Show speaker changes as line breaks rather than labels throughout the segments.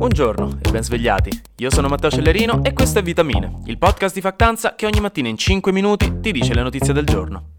Buongiorno e ben svegliati. Io sono Matteo Cellerino e questo è Vitamine, il podcast di Factanza che ogni mattina in 5 minuti ti dice le notizie del giorno.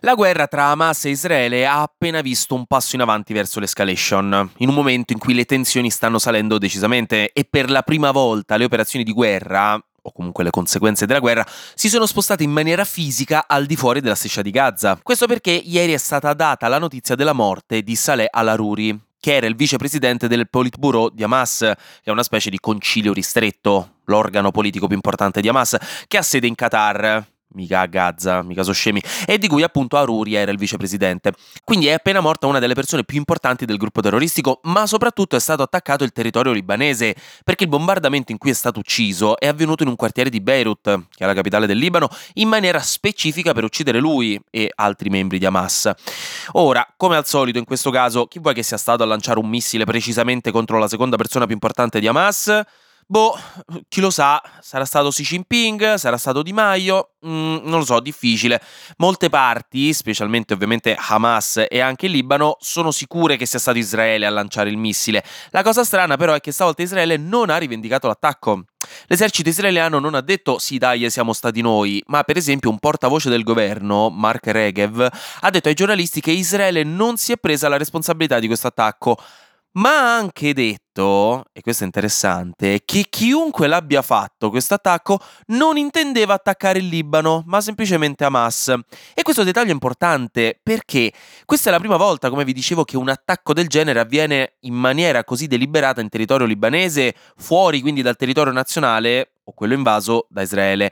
La guerra tra Hamas e Israele ha appena visto un passo in avanti verso l'escalation, in un momento in cui le tensioni stanno salendo decisamente e per la prima volta le operazioni di guerra o comunque le conseguenze della guerra, si sono spostate in maniera fisica al di fuori della striscia di Gaza. Questo perché ieri è stata data la notizia della morte di Saleh al-Aruri, che era il vicepresidente del Politburo di Hamas, che è una specie di concilio ristretto, l'organo politico più importante di Hamas, che ha sede in Qatar mica a Gaza, mica so scemi, e di cui appunto Aruri era il vicepresidente. Quindi è appena morta una delle persone più importanti del gruppo terroristico, ma soprattutto è stato attaccato il territorio libanese, perché il bombardamento in cui è stato ucciso è avvenuto in un quartiere di Beirut, che è la capitale del Libano, in maniera specifica per uccidere lui e altri membri di Hamas. Ora, come al solito in questo caso, chi vuoi che sia stato a lanciare un missile precisamente contro la seconda persona più importante di Hamas? Boh, chi lo sa, sarà stato Xi Jinping, sarà stato Di Maio, mm, non lo so, difficile. Molte parti, specialmente ovviamente Hamas e anche il Libano, sono sicure che sia stato Israele a lanciare il missile. La cosa strana però è che stavolta Israele non ha rivendicato l'attacco. L'esercito israeliano non ha detto sì dai siamo stati noi, ma per esempio un portavoce del governo, Mark Regev, ha detto ai giornalisti che Israele non si è presa la responsabilità di questo attacco ma ha anche detto, e questo è interessante, che chiunque l'abbia fatto questo attacco non intendeva attaccare il Libano, ma semplicemente Hamas. E questo dettaglio è importante perché questa è la prima volta, come vi dicevo, che un attacco del genere avviene in maniera così deliberata in territorio libanese, fuori quindi dal territorio nazionale o quello invaso da Israele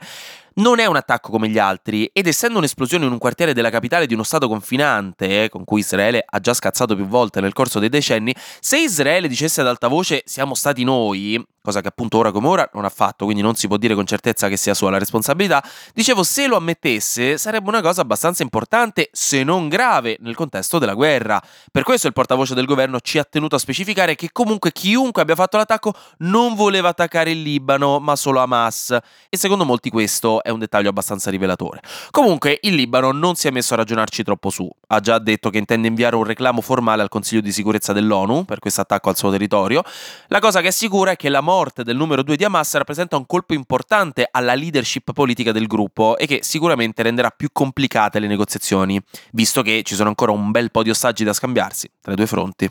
non è un attacco come gli altri ed essendo un'esplosione in un quartiere della capitale di uno stato confinante, eh, con cui Israele ha già scazzato più volte nel corso dei decenni, se Israele dicesse ad alta voce siamo stati noi, cosa che appunto ora come ora non ha fatto, quindi non si può dire con certezza che sia sua la responsabilità, dicevo se lo ammettesse sarebbe una cosa abbastanza importante, se non grave, nel contesto della guerra. Per questo il portavoce del governo ci ha tenuto a specificare che comunque chiunque abbia fatto l'attacco non voleva attaccare il Libano, ma solo Hamas. E secondo molti questo è un dettaglio abbastanza rivelatore. Comunque il Libano non si è messo a ragionarci troppo su, ha già detto che intende inviare un reclamo formale al Consiglio di sicurezza dell'ONU per questo attacco al suo territorio. La cosa che è sicura è che la morte del numero 2 di Hamas rappresenta un colpo importante alla leadership politica del gruppo e che sicuramente renderà più complicate le negoziazioni, visto che ci sono ancora un bel po' di ostaggi da scambiarsi tra i due fronti.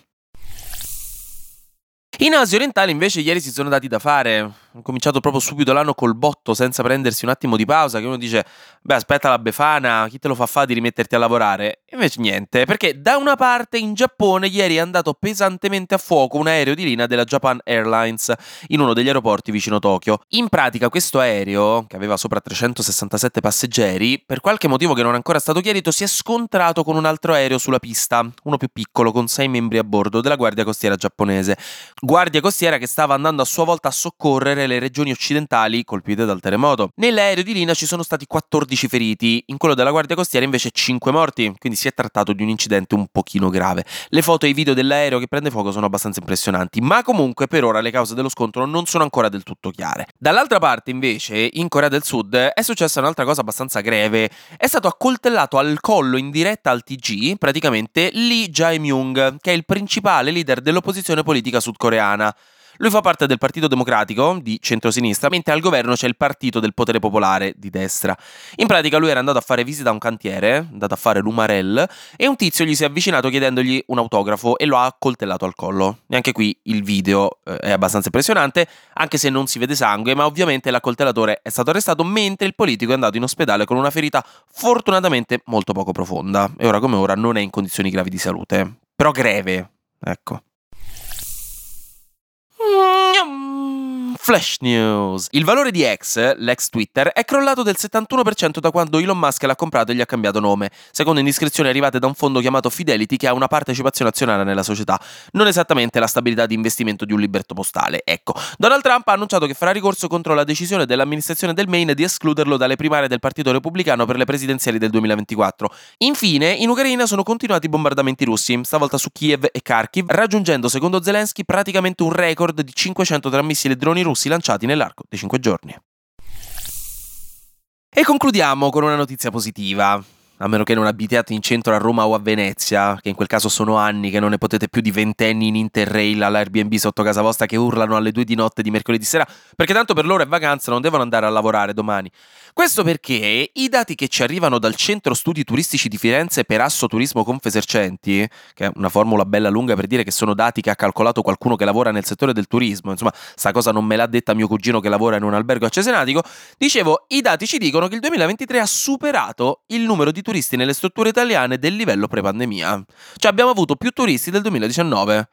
In Asia orientale invece ieri si sono dati da fare ho cominciato proprio subito l'anno col botto senza prendersi un attimo di pausa che uno dice beh aspetta la befana chi te lo fa fare di rimetterti a lavorare? Invece niente perché da una parte in Giappone ieri è andato pesantemente a fuoco un aereo di linea della Japan Airlines in uno degli aeroporti vicino Tokyo. In pratica questo aereo che aveva sopra 367 passeggeri per qualche motivo che non è ancora stato chiarito si è scontrato con un altro aereo sulla pista uno più piccolo con sei membri a bordo della guardia costiera giapponese. Guardia costiera che stava andando a sua volta a soccorrere coprire le regioni occidentali colpite dal terremoto. Nell'aereo di linea ci sono stati 14 feriti, in quello della Guardia Costiera invece 5 morti, quindi si è trattato di un incidente un pochino grave. Le foto e i video dell'aereo che prende fuoco sono abbastanza impressionanti, ma comunque per ora le cause dello scontro non sono ancora del tutto chiare. Dall'altra parte invece, in Corea del Sud, è successa un'altra cosa abbastanza greve. È stato accoltellato al collo in diretta al TG, praticamente Lee Jae-myung, che è il principale leader dell'opposizione politica sudcoreana. Lui fa parte del Partito Democratico di centrosinistra, mentre al governo c'è il Partito del Potere Popolare di destra. In pratica lui era andato a fare visita a un cantiere, andato a fare l'Umarell, e un tizio gli si è avvicinato chiedendogli un autografo e lo ha accoltellato al collo. E anche qui il video eh, è abbastanza impressionante, anche se non si vede sangue, ma ovviamente l'accoltellatore è stato arrestato mentre il politico è andato in ospedale con una ferita fortunatamente molto poco profonda e ora come ora non è in condizioni gravi di salute, però greve, ecco. Oh. Flash News. Il valore di X, l'ex Twitter, è crollato del 71% da quando Elon Musk l'ha comprato e gli ha cambiato nome, secondo indiscrezioni arrivate da un fondo chiamato Fidelity che ha una partecipazione azionaria nella società, non esattamente la stabilità di investimento di un libretto postale. Ecco, Donald Trump ha annunciato che farà ricorso contro la decisione dell'amministrazione del Maine di escluderlo dalle primarie del Partito Repubblicano per le presidenziali del 2024. Infine, in Ucraina sono continuati i bombardamenti russi, stavolta su Kiev e Kharkiv, raggiungendo secondo Zelensky praticamente un record di 500 missili e droni russi russi lanciati nell'arco dei 5 giorni. E concludiamo con una notizia positiva. A meno che non abitiate in centro a Roma o a Venezia, che in quel caso sono anni che non ne potete più di ventenni in interrail all'Airbnb sotto casa vostra che urlano alle due di notte di mercoledì sera, perché tanto per loro è vacanza, non devono andare a lavorare domani. Questo perché i dati che ci arrivano dal Centro Studi Turistici di Firenze per Asso Turismo Confesercenti, che è una formula bella lunga per dire che sono dati che ha calcolato qualcuno che lavora nel settore del turismo, insomma, sta cosa non me l'ha detta mio cugino che lavora in un albergo a Cesenatico, dicevo, i dati ci dicono che il 2023 ha superato il numero di turisti nelle strutture italiane del livello pre-pandemia. Cioè abbiamo avuto più turisti del 2019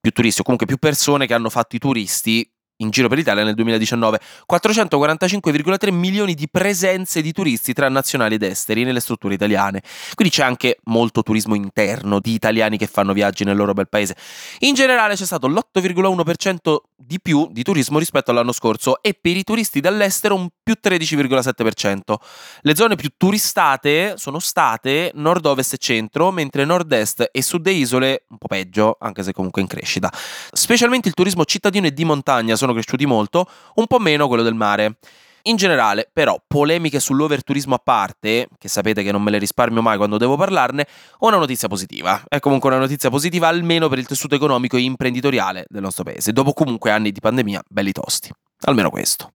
più turisti o comunque più persone che hanno fatto i turisti in giro per l'Italia nel 2019, 445,3 milioni di presenze di turisti tra nazionali ed esteri nelle strutture italiane. Quindi c'è anche molto turismo interno di italiani che fanno viaggi nel loro bel paese. In generale c'è stato l'8,1% di più di turismo rispetto all'anno scorso e per i turisti dall'estero un più 13,7%. Le zone più turistate sono state nord-ovest e centro, mentre nord-est e sud e isole un po' peggio, anche se comunque in crescita. Specialmente il turismo cittadino e di montagna sono cresciuti molto, un po' meno quello del mare. In generale, però, polemiche sull'overturismo a parte, che sapete che non me le risparmio mai quando devo parlarne, ho una notizia positiva. È comunque una notizia positiva almeno per il tessuto economico e imprenditoriale del nostro paese, dopo comunque anni di pandemia belli tosti. Almeno questo.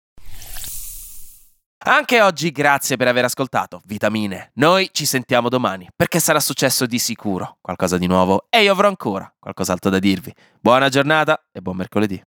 Anche oggi grazie per aver ascoltato Vitamine. Noi ci sentiamo domani perché sarà successo di sicuro qualcosa di nuovo e io avrò ancora qualcos'altro da dirvi. Buona giornata e buon mercoledì.